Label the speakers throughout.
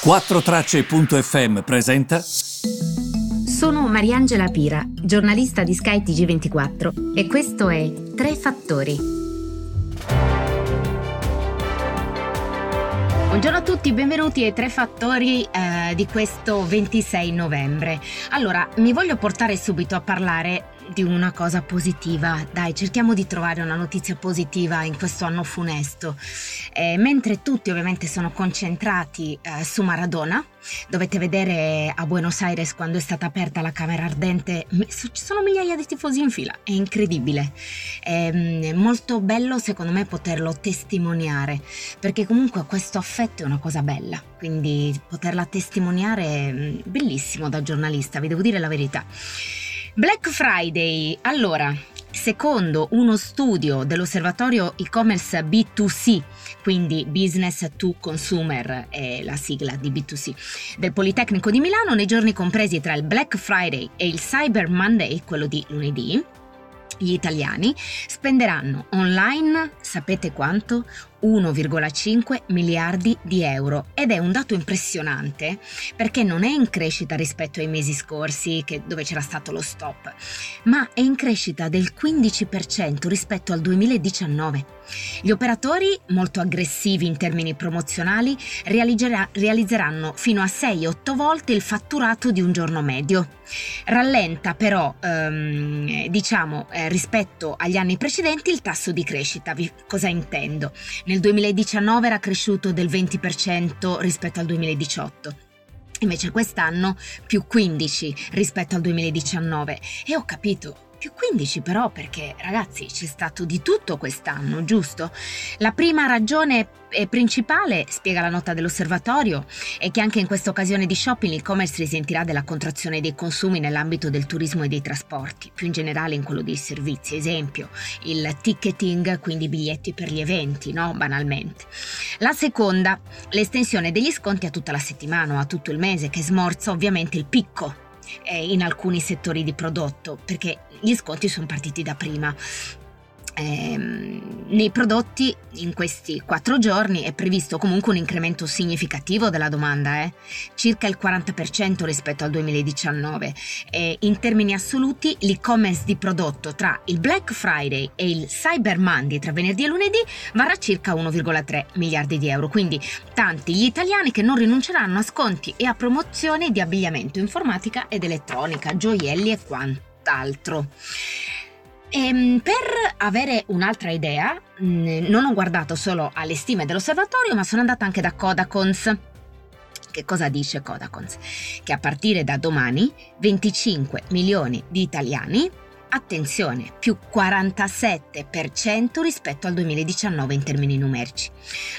Speaker 1: 4Tracce.fm presenta.
Speaker 2: Sono Mariangela Pira, giornalista di Sky TG24 e questo è Tre Fattori. Buongiorno a tutti, benvenuti ai Tre Fattori eh, di questo 26 novembre. Allora, mi voglio portare subito a parlare di una cosa positiva. Dai, cerchiamo di trovare una notizia positiva in questo anno funesto. Eh, mentre tutti ovviamente sono concentrati eh, su Maradona, dovete vedere a Buenos Aires quando è stata aperta la Camera Ardente, ci sono migliaia di tifosi in fila, è incredibile. È mm, molto bello secondo me poterlo testimoniare, perché comunque questo affetto è una cosa bella, quindi poterla testimoniare è mm, bellissimo da giornalista, vi devo dire la verità. Black Friday, allora, secondo uno studio dell'osservatorio e-commerce B2C, quindi Business to Consumer è la sigla di B2C, del Politecnico di Milano, nei giorni compresi tra il Black Friday e il Cyber Monday, quello di lunedì, gli italiani spenderanno online, sapete quanto? 1,5 miliardi di euro ed è un dato impressionante perché non è in crescita rispetto ai mesi scorsi che, dove c'era stato lo stop, ma è in crescita del 15% rispetto al 2019. Gli operatori, molto aggressivi in termini promozionali, realizzeranno fino a 6-8 volte il fatturato di un giorno medio. Rallenta però, ehm, diciamo, eh, rispetto agli anni precedenti il tasso di crescita. Vi, cosa intendo? Nel 2019 era cresciuto del 20% rispetto al 2018. Invece quest'anno più 15 rispetto al 2019 e ho capito più 15 però perché ragazzi c'è stato di tutto quest'anno, giusto? La prima ragione principale, spiega la nota dell'osservatorio, è che anche in questa occasione di shopping l'e-commerce risentirà della contrazione dei consumi nell'ambito del turismo e dei trasporti, più in generale in quello dei servizi, esempio il ticketing, quindi biglietti per gli eventi, no? Banalmente. La seconda, l'estensione degli sconti a tutta la settimana o a tutto il mese che smorza ovviamente il picco eh, in alcuni settori di prodotto, perché gli sconti sono partiti da prima. Ehm, nei prodotti in questi quattro giorni è previsto comunque un incremento significativo della domanda, eh? circa il 40% rispetto al 2019. E in termini assoluti l'e-commerce di prodotto tra il Black Friday e il Cyber Monday tra venerdì e lunedì varrà circa 1,3 miliardi di euro, quindi tanti gli italiani che non rinunceranno a sconti e a promozioni di abbigliamento, informatica ed elettronica, gioielli e quant'altro. Ehm, per avere un'altra idea, non ho guardato solo alle stime dell'osservatorio, ma sono andata anche da Codacons. Che cosa dice Codacons? Che a partire da domani 25 milioni di italiani attenzione, più 47% rispetto al 2019 in termini numerici.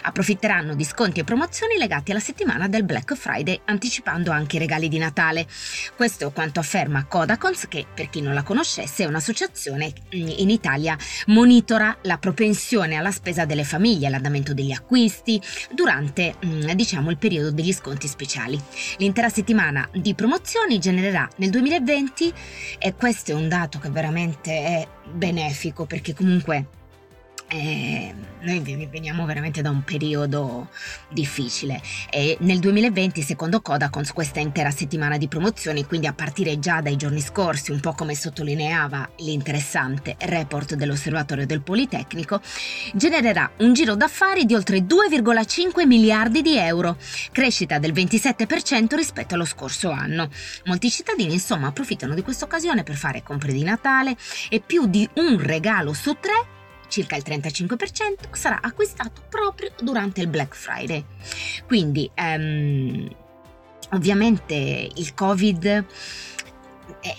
Speaker 2: Approfitteranno di sconti e promozioni legati alla settimana del Black Friday, anticipando anche i regali di Natale. Questo è quanto afferma Codacons, che per chi non la conoscesse è un'associazione in Italia monitora la propensione alla spesa delle famiglie, l'andamento degli acquisti durante mm, diciamo il periodo degli sconti speciali. L'intera settimana di promozioni genererà nel 2020 e questo è un dato che veramente è benefico perché comunque eh, noi veniamo veramente da un periodo difficile. E nel 2020 secondo Codacons questa intera settimana di promozioni quindi a partire già dai giorni scorsi un po' come sottolineava l'interessante report dell'osservatorio del Politecnico genererà un giro d'affari di oltre 2,5 miliardi di euro crescita del 27% rispetto allo scorso anno. Molti cittadini insomma approfittano di questa occasione per fare compre di Natale e più di un regalo su tre circa il 35%, sarà acquistato proprio durante il Black Friday. Quindi, um, ovviamente il Covid è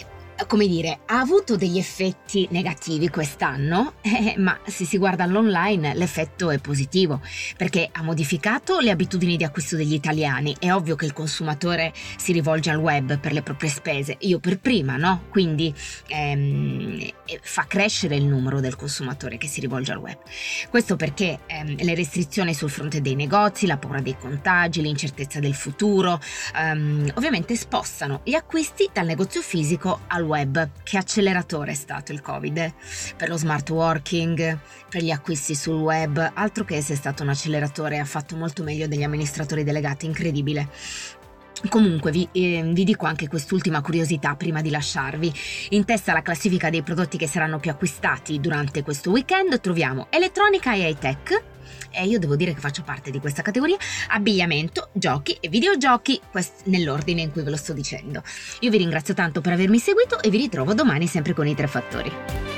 Speaker 2: come dire, ha avuto degli effetti negativi quest'anno, eh, ma se si guarda all'online l'effetto è positivo, perché ha modificato le abitudini di acquisto degli italiani. È ovvio che il consumatore si rivolge al web per le proprie spese, io per prima, no? Quindi ehm, fa crescere il numero del consumatore che si rivolge al web. Questo perché ehm, le restrizioni sul fronte dei negozi, la paura dei contagi, l'incertezza del futuro, ehm, ovviamente spostano gli acquisti dal negozio fisico al web web. Che acceleratore è stato il Covid per lo smart working, per gli acquisti sul web, altro che se è stato un acceleratore, ha fatto molto meglio degli amministratori delegati, incredibile. Comunque vi, eh, vi, dico anche quest'ultima curiosità prima di lasciarvi. In testa alla classifica dei prodotti che saranno più acquistati durante questo weekend troviamo elettronica e high tech. E io devo dire che faccio parte di questa categoria, abbigliamento, giochi e videogiochi, quest- nell'ordine in cui ve lo sto dicendo. Io vi ringrazio tanto per avermi seguito e vi ritrovo domani sempre con i tre fattori.